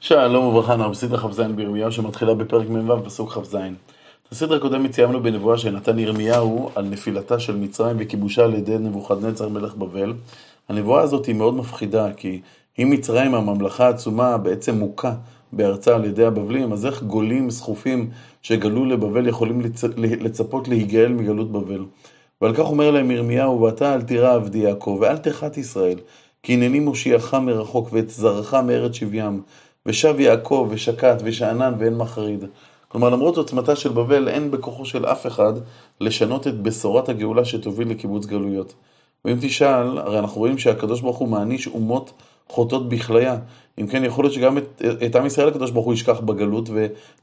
שלום וברכה, אנחנו בסדרה כ"ז בירמיהו שמתחילה בפרק מ"ו פסוק כ"ז. את הסדרה הקודמת סיימנו בנבואה שנתן ירמיהו על נפילתה של מצרים וכיבושה על ידי נבוכדנצר מלך בבל. הנבואה הזאת היא מאוד מפחידה, כי אם מצרים הממלכה העצומה בעצם מוכה בארצה על ידי הבבלים, אז איך גולים סחופים שגלו לבבל יכולים לצ... לצפות להיגאל מגלות בבל? ועל כך אומר להם ירמיהו, ואתה אל תירא עבדי יעקב, ואל תחת ישראל, כי הנני מושיעך מרחוק ואת זרעך מארץ שבים. ושב יעקב ושקט ושאנן ואין מחריד. כלומר, למרות עוצמתה של בבל, אין בכוחו של אף אחד לשנות את בשורת הגאולה שתוביל לקיבוץ גלויות. ואם תשאל, הרי אנחנו רואים שהקדוש ברוך הוא מעניש אומות חוטאות בכליה. אם כן, יכול להיות שגם את, את עם ישראל הקדוש ברוך הוא ישכח בגלות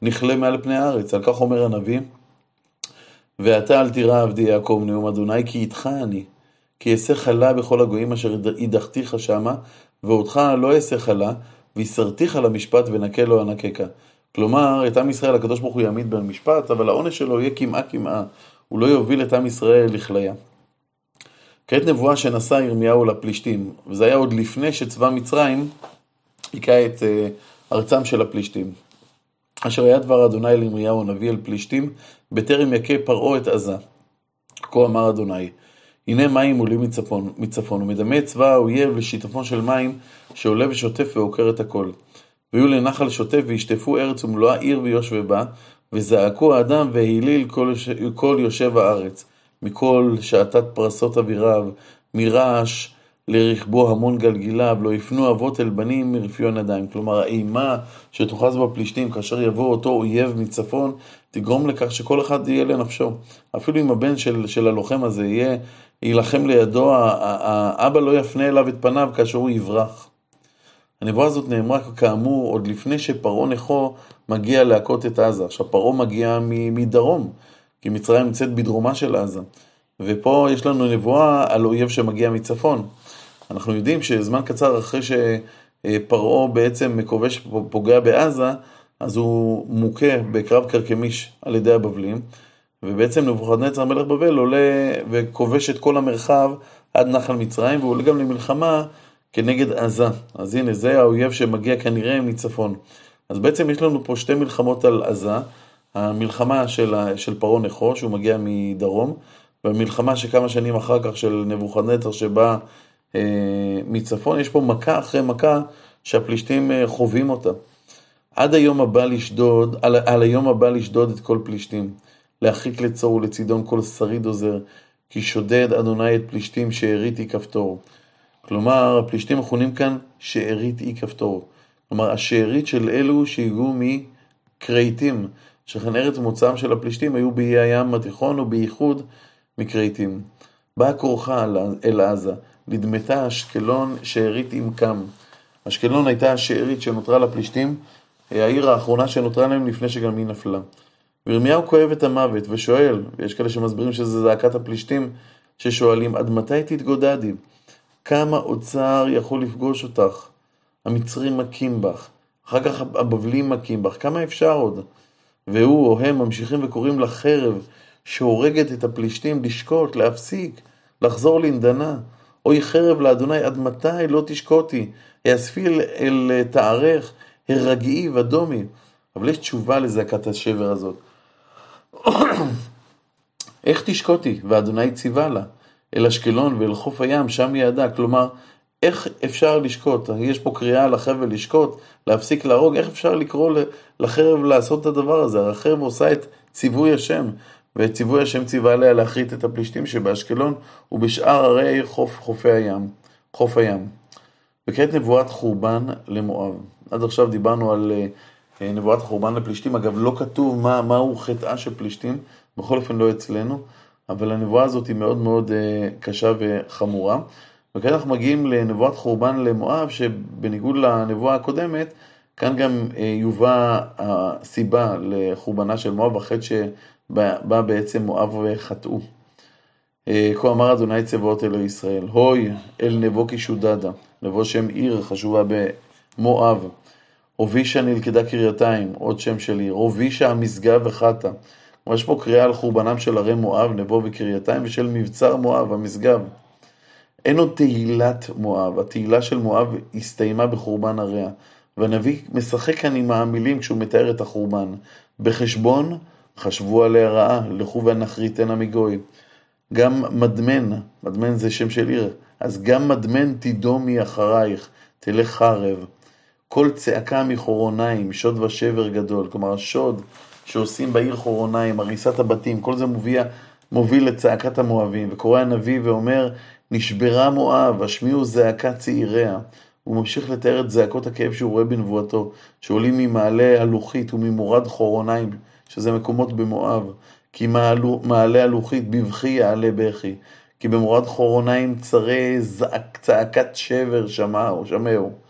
ונכלה מעל פני הארץ. על כך אומר הנביא, ואתה אל תירא עבדי יעקב נאום אדוני, כי איתך אני. כי אעשה חלה בכל הגויים אשר הדחתיך שמה, ואותך לא אעשה חלה, ויסרתיך למשפט ונקה לו הנקקה. כלומר, את עם ישראל הקדוש ברוך הוא יעמיד במשפט, אבל העונש שלו יהיה קמעה קמעה. הוא לא יוביל את עם ישראל לכליה. כעת נבואה שנשא ירמיהו לפלישתים, וזה היה עוד לפני שצבא מצרים היכה את uh, ארצם של הפלישתים. אשר היה דבר אדוני לירמיהו הנביא אל פלישתים, בטרם יכה פרעה את עזה. כה אמר אדוני, הנה מים עולים מצפון, מצפון, ומדמה צבא האויב לשיטפון של מים שעולה ושוטף ועוקר את הכל. ויהיו לנחל שוטף וישטפו ארץ ומלואה עיר ויושבי בה, וזעקו האדם והיליל כל, כל יושב הארץ, מכל שעתת פרסות אביריו, מרעש לרכבו המון גלגיליו, לא יפנו אבות אל בנים מרפיון ידיים. כלומר, האימה שתוכרז בפלישתים כאשר יבוא אותו אויב מצפון, תגרום לכך שכל אחד יהיה לנפשו. אפילו אם הבן של, של הלוחם הזה יהיה יילחם לידו, האבא לא יפנה אליו את פניו כאשר הוא יברח. הנבואה הזאת נאמרה כאמור עוד לפני שפרעה נכו מגיע להכות את עזה. עכשיו פרעה מגיע מדרום, כי מצרים נמצאת בדרומה של עזה. ופה יש לנו נבואה על אויב שמגיע מצפון. אנחנו יודעים שזמן קצר אחרי שפרעה בעצם כובש פוגע בעזה, אז הוא מוכה בקרב קרקמיש על ידי הבבלים. ובעצם נבוכדנצר מלך בבל עולה וכובש את כל המרחב עד נחל מצרים, והוא עולה גם למלחמה כנגד עזה. אז הנה, זה האויב שמגיע כנראה מצפון. אז בעצם יש לנו פה שתי מלחמות על עזה, המלחמה של, של פרעה נחו, שהוא מגיע מדרום, והמלחמה שכמה שנים אחר כך של נבוכדנצר שבא אה, מצפון, יש פה מכה אחרי מכה שהפלישתים אה, חווים אותה. עד היום הבא לשדוד, על, על היום הבא לשדוד את כל פלישתים. להרחיק לצור ולצידון כל שריד עוזר, כי שודד אדוני את פלישתים שארית היא כפתור. כלומר, הפלישתים מכונים כאן שארית היא כפתור. כלומר, השארית של אלו שהגיעו מכרייתים, שכן ארץ מוצאם של הפלישתים היו באיי הים התיכון ובייחוד מכרייתים. באה כורחה אל עזה, נדמתה אשקלון שארית עם קם. אשקלון הייתה השארית שנותרה לפלישתים, העיר האחרונה שנותרה להם לפני שגם היא נפלה. וירמיהו כואב את המוות ושואל, ויש כאלה שמסבירים שזה זעקת הפלישתים, ששואלים, עד מתי תתגודדי? כמה אוצר יכול לפגוש אותך? המצרים מכים בך, אחר כך הבבלים מכים בך, כמה אפשר עוד? והוא או הם ממשיכים וקוראים לחרב שהורגת את הפלישתים לשקוט, להפסיק, לחזור לנדנה. אוי חרב לאדוני, עד מתי לא תשקוטי? האספי אל, אל תערך, הרגעי ודומי. אבל יש תשובה לזעקת השבר הזאת. איך תשקוטי? ואדוני ציווה לה, אל אשקלון ואל חוף הים, שם יעדה. כלומר, איך אפשר לשקוט? יש פה קריאה לחבל לשקוט, להפסיק להרוג, איך אפשר לקרוא לחרב לעשות את הדבר הזה? החרב עושה את ציווי השם, ואת ציווי השם ציווה עליה להכרית את הפלישתים שבאשקלון ובשאר ערי חוף, חופי הים, חוף הים. וכעת נבואת חורבן למואב. עד עכשיו דיברנו על אה, נבואת חורבן לפלישתים, אגב לא כתוב מה, מהו חטאה של פלישתים, בכל אופן לא אצלנו, אבל הנבואה הזאת היא מאוד מאוד אה, קשה וחמורה. וכאן אנחנו מגיעים לנבואת חורבן למואב, שבניגוד לנבואה הקודמת, כאן גם אה, יובא הסיבה לחורבנה של מואב, החטא שבא בעצם מואב וחטאו. כה אמר אדוני צבאות אלוהי ישראל, הוי אל נבו כי שודדה, נבו שם עיר חשובה במואב. הובישה נלכדה קרייתיים, עוד שם של עיר, הובישה המשגב. כלומר, יש פה קריאה על חורבנם של ערי מואב, נבו וקרייתיים, ושל מבצר מואב, המשגב. אין עוד תהילת מואב, התהילה של מואב הסתיימה בחורבן עריה. והנביא משחק כאן עם המילים כשהוא מתאר את החורבן. בחשבון, חשבו עליה רעה, לכו והנחריתנה מגוי. גם מדמן, מדמן זה שם של עיר, אז גם מדמן תידומי אחרייך, תלך חרב. כל צעקה מחורוניים, שוד ושבר גדול. כלומר, השוד שעושים בעיר חורוניים, הריסת הבתים, כל זה מוביל, מוביל לצעקת המואבים. וקורא הנביא ואומר, נשברה מואב, השמיעו זעקת צעיריה. הוא ממשיך לתאר את זעקות הכאב שהוא רואה בנבואתו, שעולים ממעלה הלוחית וממורד חורוניים, שזה מקומות במואב. כי מעלה הלוחית בבכי יעלה בכי. כי במורד חורוניים צרי זעק, צעקת שבר שמעו, שמעו.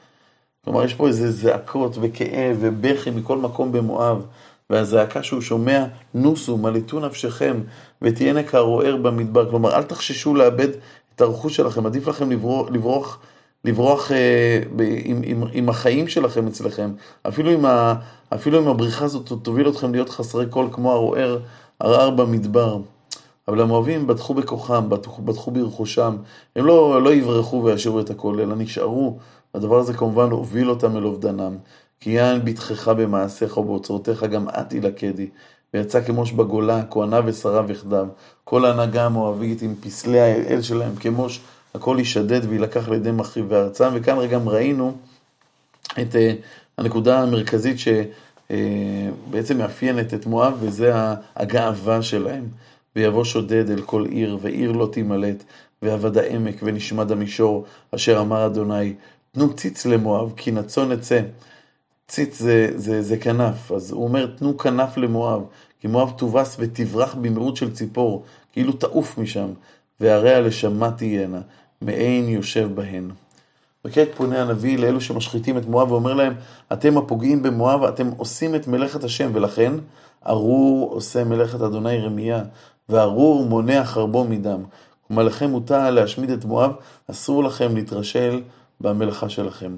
כלומר, יש פה איזה זעקות וכאב ובכי מכל מקום במואב. והזעקה שהוא שומע, נוסו, מלטו נפשכם, ותהיינה כערוער במדבר. כלומר, אל תחששו לאבד את הרכוש שלכם, עדיף לכם לברוח, לברוח, לברוח אה, ב, עם, עם, עם החיים שלכם אצלכם. אפילו אם, ה, אפילו אם הבריחה הזאת תוביל אתכם להיות חסרי קול כמו ערוער, ערער במדבר. אבל המואבים בטחו בכוחם, בטחו, ברכושם. הם לא, לא יברחו וישאירו את הכל, אלא נשארו. הדבר הזה כמובן הוביל אותם אל אובדנם. כי יען בתך במעשיך ובאוצרותיך גם את ילכדי. ויצא כמוש בגולה, כהניו ושריו יחדיו. כל ההנהגה המואבית עם פסלי האל שלהם כמוש, הכל יישדד ויילקח לידי מחריבי ארצם. וכאן גם ראינו את uh, הנקודה המרכזית שבעצם uh, מאפיינת את מואב, וזה הגאווה שלהם. ויבוא שודד אל כל עיר, ועיר לא תימלט, ואבד העמק, ונשמד המישור, אשר אמר אדוני, תנו ציץ למואב, כי נצון אצא. ציץ זה, זה, זה כנף, אז הוא אומר, תנו כנף למואב, כי מואב תובס ותברח במהירות של ציפור, כאילו תעוף משם, והריה לשמה תהיינה, מעין יושב בהן. וכעת פונה הנביא לאלו שמשחיתים את מואב ואומר להם, אתם הפוגעים במואב, אתם עושים את מלאכת השם, ולכן ארור עושה מלאכת אדוני רמיה, וארור מונע חרבו מדם. כלומר לכם מותר להשמיד את מואב, אסור לכם להתרשל במלאכה שלכם.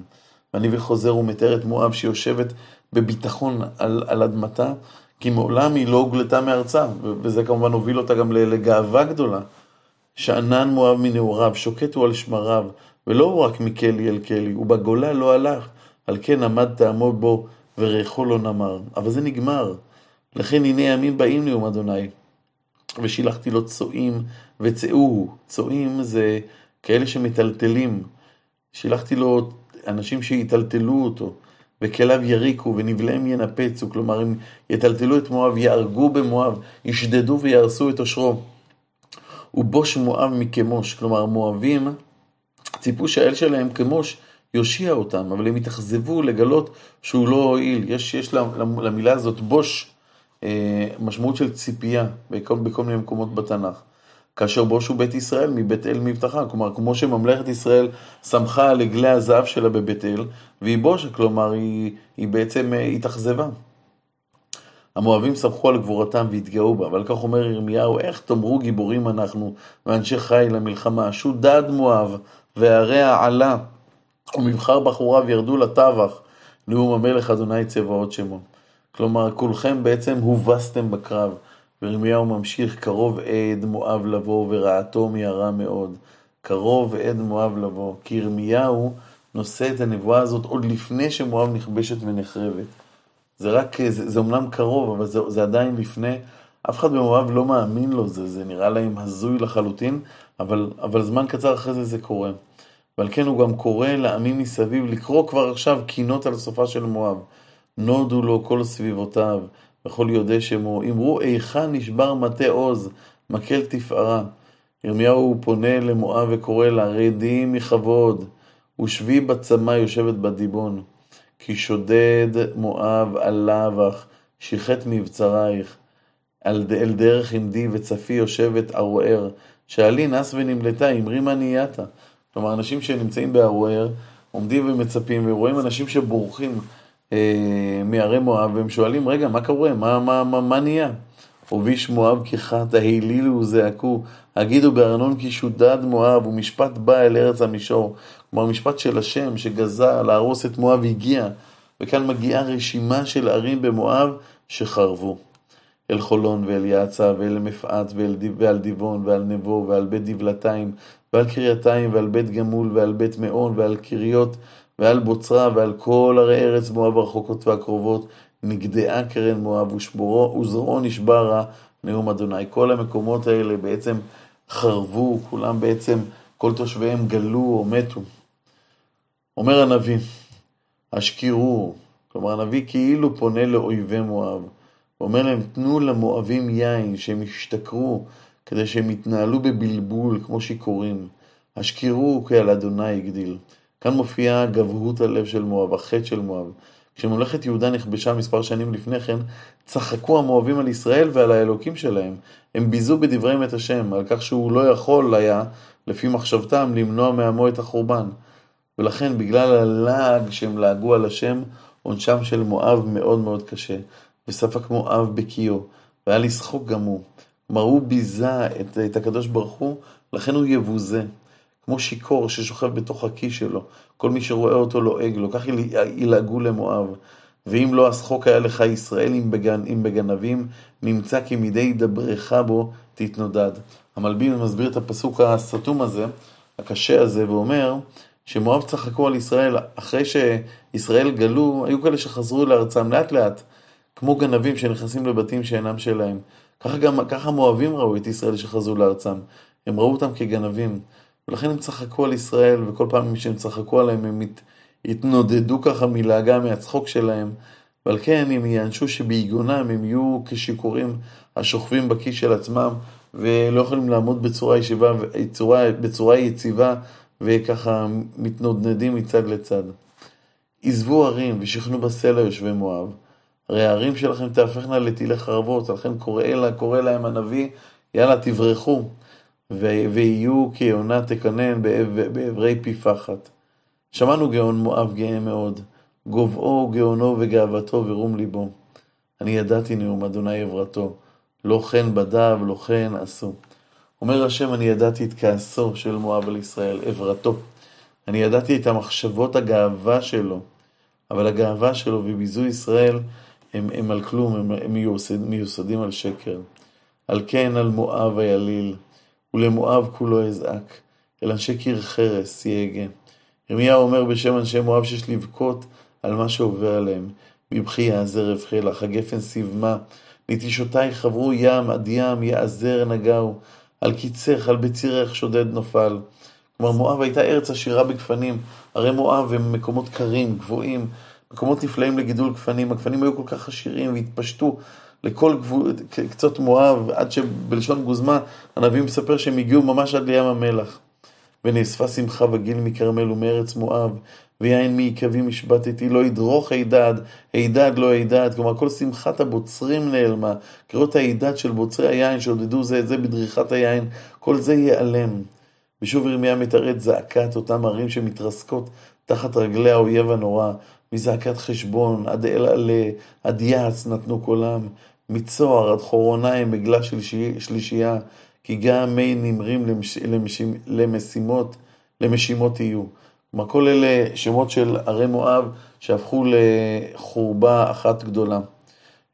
והנביא חוזר ומתאר את מואב שיושבת בביטחון על, על אדמתה, כי מעולם היא לא הוגלתה מארצה, וזה כמובן הוביל אותה גם לגאווה גדולה. שאנן מואב מנעוריו, שוקט הוא על שמריו, ולא רק מכלי אל כלי, ובגולה לא הלך, על כן עמד טעמו בו, וריחו לא נמר. אבל זה נגמר. לכן הנה ימים באים נאום אדוני, ושילחתי לו צועים וצאוהו. צועים זה כאלה שמטלטלים. שילחתי לו אנשים שיטלטלו אותו, וכליו יריקו ונבליהם ינפצו, כלומר אם יטלטלו את מואב, יהרגו במואב, ישדדו ויהרסו את עושרו. ובוש מואב מכמוש, כלומר מואבים ציפו שהאל שלהם כמוש יושיע אותם, אבל הם התאכזבו לגלות שהוא לא הועיל. יש, יש למילה הזאת בוש משמעות של ציפייה בכל, בכל מיני מקומות בתנ"ך. כאשר בושו בית ישראל מבית אל מבטחה, כלומר כמו שממלכת ישראל שמחה על עגלי הזהב שלה בבית אל, והיא בושה, כלומר היא, היא בעצם אה, התאכזבה. המואבים שמחו על גבורתם והתגאו בה, ועל כך אומר ירמיהו, איך תאמרו גיבורים אנחנו ואנשי חיל למלחמה, שודד מואב והרע עלה, ומבחר בחוריו ירדו לטבח, נאום המלך אדוני צבאות שמו. כלומר, כולכם בעצם הובסתם בקרב. וירמיהו ממשיך, קרוב עד מואב לבוא ורעתו מיהרה מאוד. קרוב עד מואב לבוא. כי ירמיהו נושא את הנבואה הזאת עוד לפני שמואב נכבשת ונחרבת. זה רק, זה, זה אומנם קרוב, אבל זה, זה עדיין לפני. אף אחד במואב לא מאמין לו, זה, זה נראה להם הזוי לחלוטין, אבל, אבל זמן קצר אחרי זה זה קורה. ועל כן הוא גם קורא לעמים מסביב לקרוא כבר עכשיו קינות על סופה של מואב. נודו לו כל סביבותיו, וכל יודעי שמו, אמרו היכן נשבר מטה עוז, מקל תפארה. ירמיהו פונה למואב וקורא לה, רדי מכבוד, ושבי בצמא יושבת בדיבון. כי שודד מואב עלה בך, שיחת מבצרייך. אל דרך עמדי וצפי יושבת ערוער, שאלי נס ונמלטה, אמרי מה נהייתה. כלומר, אנשים שנמצאים בערוער, עומדים ומצפים, ורואים אנשים שבורחים מערי מואב, והם שואלים, רגע, מה קורה? מה, מה, מה, מה נהיה? וביש מואב כחת, ההילילו וזעקו, הגידו בארנון כי שודד מואב, ומשפט בא אל ארץ המישור. כלומר, משפט של השם שגזר להרוס את מואב הגיע, וכאן מגיעה רשימה של ערים במואב שחרבו. אל חולון ואל יעצה ואל מפעת ואל, ועל דיבון ועל נבו ועל בית דבלתיים ועל קרייתיים ועל בית גמול ועל בית מאון ועל קריות ועל בוצרה ועל כל ערי ארץ מואב הרחוקות והקרובות, נגדעה קרן מואב ושבורו וזרועו נשברה נאום אדוני. כל המקומות האלה בעצם חרבו, כולם בעצם, כל תושביהם גלו או מתו. אומר הנביא, השקירו, כלומר הנביא כאילו פונה לאויבי מואב. ואומר להם, תנו למואבים יין, שהם ישתכרו, כדי שהם יתנהלו בבלבול כמו שיכורים. השקירו כי על אדוני הגדיל. כאן מופיעה גבהות הלב של מואב, החטא של מואב. כשממלכת יהודה נכבשה מספר שנים לפני כן, צחקו המואבים על ישראל ועל האלוקים שלהם. הם ביזו בדבריהם את השם, על כך שהוא לא יכול היה, לפי מחשבתם, למנוע מעמו את החורבן. ולכן, בגלל הלעג שהם לעגו על השם, עונשם של מואב מאוד מאוד קשה. וספק מואב בקיאו, והיה לשחוק גם הוא. כלומר, הוא ביזה את, את הקדוש ברוך הוא, לכן הוא יבוזה. כמו שיכור ששוכב בתוך הכיס שלו, כל מי שרואה אותו לועג לו, כך ילעגו למואב. ואם לא השחוק היה לך ישראל אם, בגנ, בגנבים, נמצא כי מדי דברך בו תתנודד. המלבין מסביר את הפסוק הסתום הזה, הקשה הזה, ואומר שמואב צחקו על ישראל, אחרי שישראל גלו, היו כאלה שחזרו לארצם לאט לאט. כמו גנבים שנכנסים לבתים שאינם שלהם. ככה גם, ככה מואבים ראו את ישראל שחזרו לארצם. הם ראו אותם כגנבים. ולכן הם צחקו על ישראל, וכל פעם שהם צחקו עליהם הם הת, התנודדו ככה מלהגה מהצחוק שלהם. ועל כן הם יענשו שביגונם הם יהיו כשיכורים השוכבים בכיס של עצמם, ולא יכולים לעמוד בצורה ישיבה, בצורה, בצורה יציבה, וככה מתנודדים מצד לצד. עזבו ערים ושכנו בסלע יושבי מואב. הרי הערים שלכם תהפכנה לטילי חרבות, לכן קורא, לה, קורא להם הנביא, יאללה תברחו, ויהיו כיונה תקנן בעברי פי פחת. שמענו גאון מואב גאה מאוד, גובעו גאונו וגאוותו ורום ליבו. אני ידעתי נאום אדוני עברתו, לא כן בדה ולא כן עשו. אומר השם, אני ידעתי את כעסו של מואב על ישראל, עברתו. אני ידעתי את המחשבות הגאווה שלו, אבל הגאווה שלו וביזוי ישראל הם, הם על כלום, הם, הם מיוסד, מיוסדים על שקר. על כן על מואב היליל, ולמואב כולו אזעק, אל אנשי קיר חרס יהגה. ירמיהו אומר בשם אנשי מואב שיש לבכות על מה שעובר עליהם. מבכי יעזר אבחלך, הגפן סיבמה, נטישותייך חברו ים עד ים, יעזר נגעו, על קיצך, על בצירך שודד נפל. כלומר, מואב הייתה ארץ עשירה בגפנים, הרי מואב הם מקומות קרים, גבוהים, מקומות נפלאים לגידול גפנים, הגפנים היו כל כך עשירים והתפשטו לכל גבול, קצות מואב, עד שבלשון גוזמה הנביא מספר שהם הגיעו ממש עד לים המלח. ונאספה שמחה וגיל מכרמל ומארץ מואב, ויין מעיקבים השבתתי, לא ידרוך הידד, הידד לא הידד, כלומר כל שמחת הבוצרים נעלמה, קריאות הידד של בוצרי היין שעודדו זה את זה בדריכת היין, כל זה ייעלם. ושוב ירמיה מתערד זעקת אותם ערים שמתרסקות תחת רגלי האויב הנורא, מזעקת חשבון, עד אל עלה, עד יעץ נתנו קולם, מצוהר עד חורוניים עגלה של שלישייה, כי גם מי נמרים למש, למש, למשימות, למשימות יהיו. כלומר, כל אלה שמות של ערי מואב שהפכו לחורבה אחת גדולה.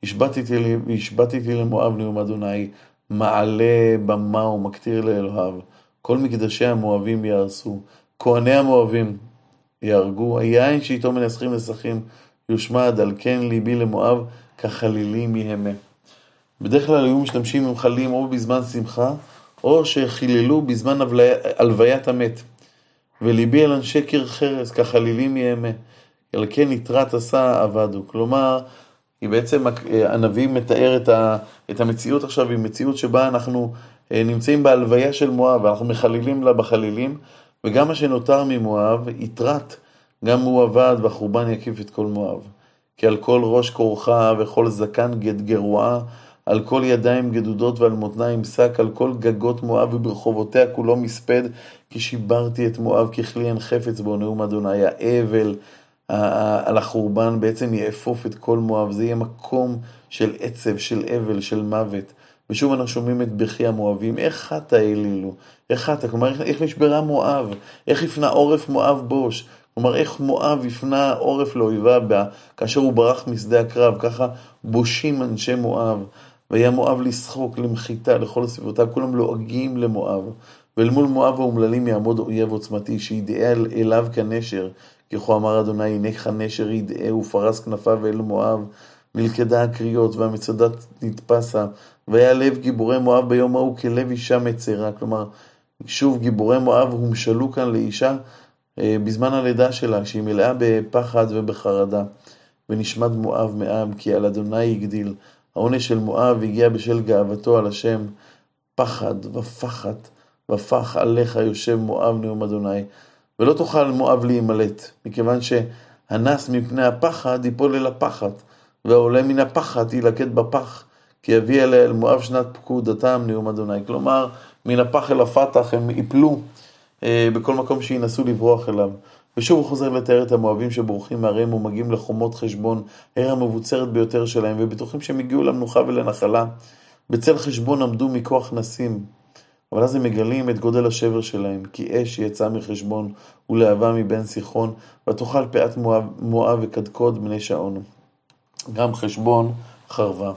השבתתי למואב נאום אדוני, מעלה במה ומקטיר לאלוהיו. כל מקדשי המואבים יהרסו, כהני המואבים יהרגו, היין שאיתו מנסחים נסחים יושמד, על כן ליבי למואב כחלילים יהמה. בדרך כלל היו משתמשים עם חלילים או בזמן שמחה, או שחיללו בזמן הלוויית המת. וליבי על אנשי קיר חרס, כחלילים יהמה. על כן יתרת עשה עבדו. כלומר, היא בעצם, הנביא מתאר את המציאות עכשיו, היא מציאות שבה אנחנו אה, נמצאים בהלוויה של מואב, ואנחנו מחלילים לה בחלילים, וגם מה שנותר ממואב, יתרת, גם הוא עבד, והחורבן יקיף את כל מואב. כי על כל ראש כורחה וכל זקן גד גרועה, על כל ידיים גדודות ועל מותניים שק, על כל גגות מואב וברחובותיה כולו מספד, כי שיברתי את מואב ככלי אין חפץ בו, נאום אדוני, האבל על החורבן בעצם יאפוף את כל מואב, זה יהיה מקום של עצב, של אבל, של מוות. ושוב אנחנו שומעים את בכי המואבים, איך חטא העלילו, איך חטא, כלומר איך נשברה מואב, איך הפנה עורף מואב בוש, כלומר איך מואב הפנה עורף לאויביו כאשר הוא ברח משדה הקרב, ככה בושים אנשי מואב, והיה מואב לשחוק, למחיתה, לכל סביבותיו, כולם לועגים למואב, ואל מול מואב האומללים יעמוד אויב עוצמתי, שידעה אליו כנשר, כי כה אמר אדוני, הנה נשר ידעה ופרס כנפיו אל מואב, נלכדה הקריאות והמצודת נתפסה, והיה לב גיבורי מואב ביום ההוא כלב אישה מצרה. כלומר, שוב, גיבורי מואב הומשלו כאן לאישה אה, בזמן הלידה שלה, שהיא מלאה בפחד ובחרדה. ונשמד מואב מעם, כי על אדוני הגדיל. העונש של מואב הגיע בשל גאוותו על השם. פחד ופחת ופח עליך יושב מואב נאום אדוני. ולא תוכל מואב להימלט, מכיוון שהנס מפני הפחד ייפול אל הפחת, והעולה מן הפחת יילקט בפח, כי יביא אליה אל מואב שנת פקודתם נאום אדוני. כלומר, מן הפח אל הפתח הם יפלו אה, בכל מקום שינסו לברוח אליו. ושוב הוא חוזר לתאר את המואבים שבורחים מעריהם ומגיעים לחומות חשבון, עיר המבוצרת ביותר שלהם, ובטוחים שהם הגיעו למנוחה ולנחלה. בצל חשבון עמדו מכוח נסים. אבל אז הם מגלים את גודל השבר שלהם, כי אש יצאה מחשבון ולהבה מבין סיחון, ותאכל פאת מואב, מואב וקדקוד בני שעון. גם חשבון חרבה.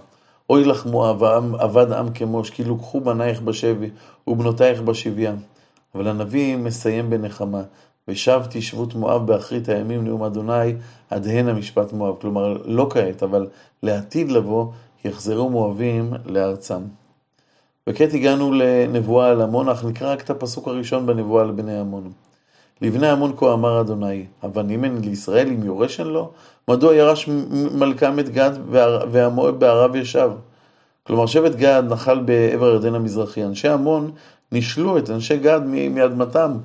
אוי לך מואב, אבד עם כמוש, כי לוקחו בנייך בשבי ובנותייך בשביה. אבל הנביא מסיים בנחמה, ושבתי שבות מואב באחרית הימים נאום אדוני, עד הנה משפט מואב. כלומר, לא כעת, אבל לעתיד לבוא, יחזרו מואבים לארצם. וכעת הגענו לנבואה על עמון, אך נקרא רק את הפסוק הראשון בנבואה על בני עמון. לבני עמון כה אמר אדוני, אבנים הן לישראל אם יורש הן לו? מדוע ירש מלכם את גד והמואב בערב ישב? כלומר, שבט גד נחל בעבר ירדן המזרחי. אנשי עמון נישלו את אנשי גד מאדמתם.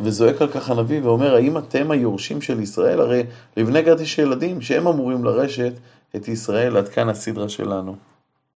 וזועק על כך הנביא ואומר, האם אתם היורשים של ישראל? הרי לבני גד יש ילדים שהם אמורים לרשת את ישראל. עד כאן הסדרה שלנו.